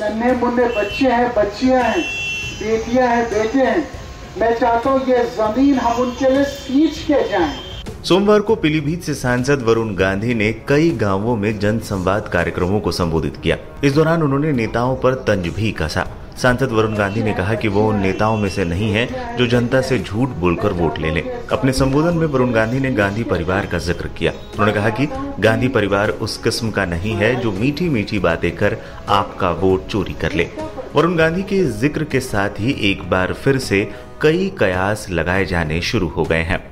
नन्हे मुन्ने बच्चे हैं, बच्चियाँ हैं, बेटियाँ हैं, बेटे हैं। मैं चाहता हूँ ये ज़मीन हम उनके लिए सींच के जाए। सोमवार को पीलीभीत से सांसद वरुण गांधी ने कई गाँवों में जन संवाद कार्यक्रमों को संबोधित किया। इस दौरान उन्होंने नेताओं पर तंज भी कसा। सांसद वरुण गांधी ने कहा कि वो उन नेताओं में से नहीं है जो जनता से झूठ बोलकर वोट ले लें। अपने संबोधन में वरुण गांधी ने गांधी परिवार का ज़िक्र किया। उन्होंने कहा कि गांधी परिवार उस किस्म का नहीं है जो मीठी मीठी बातें कर आपका वोट चोरी कर ले। वरुण गांधी के ज़िक्र के साथ ही एक बार फिर से कई कयास लगाए जाने शुरू हो गए हैं।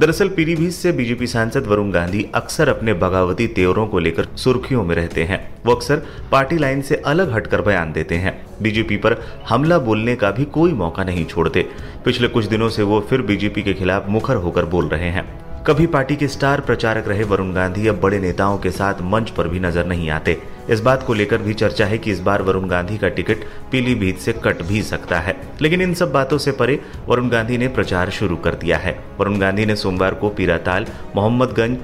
दरअसल पीलीभीत से बीजेपी सांसद वरुण गांधी अक्सर अपने बगावती तेवरों को लेकर सुर्खियों में रहते हैं। वो अक्सर पार्टी लाइन से अलग हटकर बयान देते हैं। बीजेपी पर हमला बोलने का भी कोई मौका नहीं छोड़ते। पिछले कुछ दिनों से वो फिर बीजेपी के खिलाफ मुखर होकर बोल रहे हैं। कभी पार्टी के स्टार प्रचारक रहे वरुण गांधी, अब बड़े नेताओं के साथ मंच पर भी नज़र नहीं आते। इस बात को लेकर भी चर्चा है कि इस बार वरुण गांधी का टिकट पीलीभीत से कट भी सकता है। लेकिन इन सब बातों से परे वरुण गांधी ने प्रचार शुरू कर दिया है। वरुण गांधी ने सोमवार को पीराताल, मोहम्मदगंज,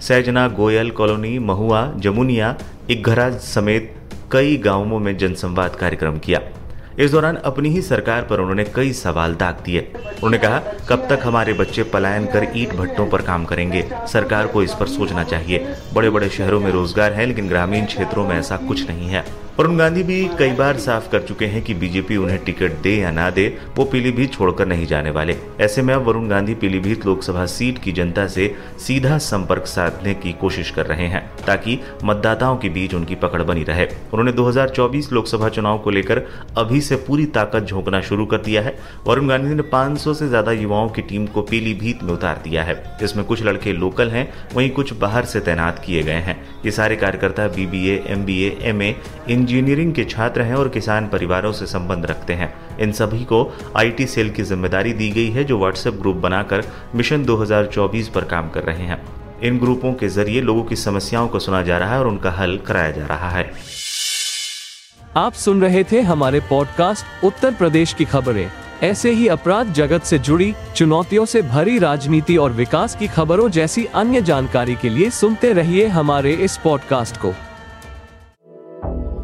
सैजना, गोयल कॉलोनी, महुआ, जमुनिया इकघरा समेत कई गाँवों में जनसंवाद कार्यक्रम किया। इस दौरान अपनी ही सरकार पर उन्होंने कई सवाल दाग दिए। उन्होंने कहा, कब तक हमारे बच्चे पलायन कर ईट भट्टों पर काम करेंगे? सरकार को इस पर सोचना चाहिए। बड़े बड़े शहरों में रोज़गार है, लेकिन ग्रामीण क्षेत्रों में ऐसा कुछ नहीं है। वरुण गांधी भी कई बार साफ़ कर चुके हैं कि बीजेपी उन्हें टिकट दे या ना दे, वो पीलीभीत छोड़कर नहीं जाने वाले। ऐसे में अब वरुण गांधी पीलीभीत लोकसभा सीट की जनता से सीधा संपर्क साधने की कोशिश कर रहे हैं, ताकि मतदाताओं के बीच उनकी पकड़ बनी रहे। उन्होंने 2024 लोकसभा चुनाव को लेकर अभी से पूरी ताकत झोंकना शुरू कर दिया है। वरुण गांधी ने 500 से ज़्यादा युवाओं की टीम को पीलीभीत में उतार दिया है। जिसमें कुछ लड़के लोकल हैं, वहीं कुछ बाहर से तैनात किए गए हैं। ये सारे कार्यकर्ता बीबीए, एमबीए, एमए इन इंजीनियरिंग के छात्र हैं और किसान परिवारों से संबंध रखते हैं। इन सभी को आईटी सेल की ज़िम्मेदारी दी गई है, जो व्हाट्सएप ग्रुप बनाकर मिशन 2024 पर काम कर रहे हैं। इन ग्रुपों के ज़रिए लोगों की समस्याओं को सुना जा रहा है और उनका हल कराया जा रहा है। आप सुन रहे थे हमारे पॉडकास्ट उत्तर प्रदेश की खबरें। ऐसे ही अपराध जगत से जुड़ी, चुनौतियों से भरी राजनीति और विकास की खबरों जैसी अन्य जानकारी के लिए सुनते रहिए हमारे इस पॉडकास्ट को।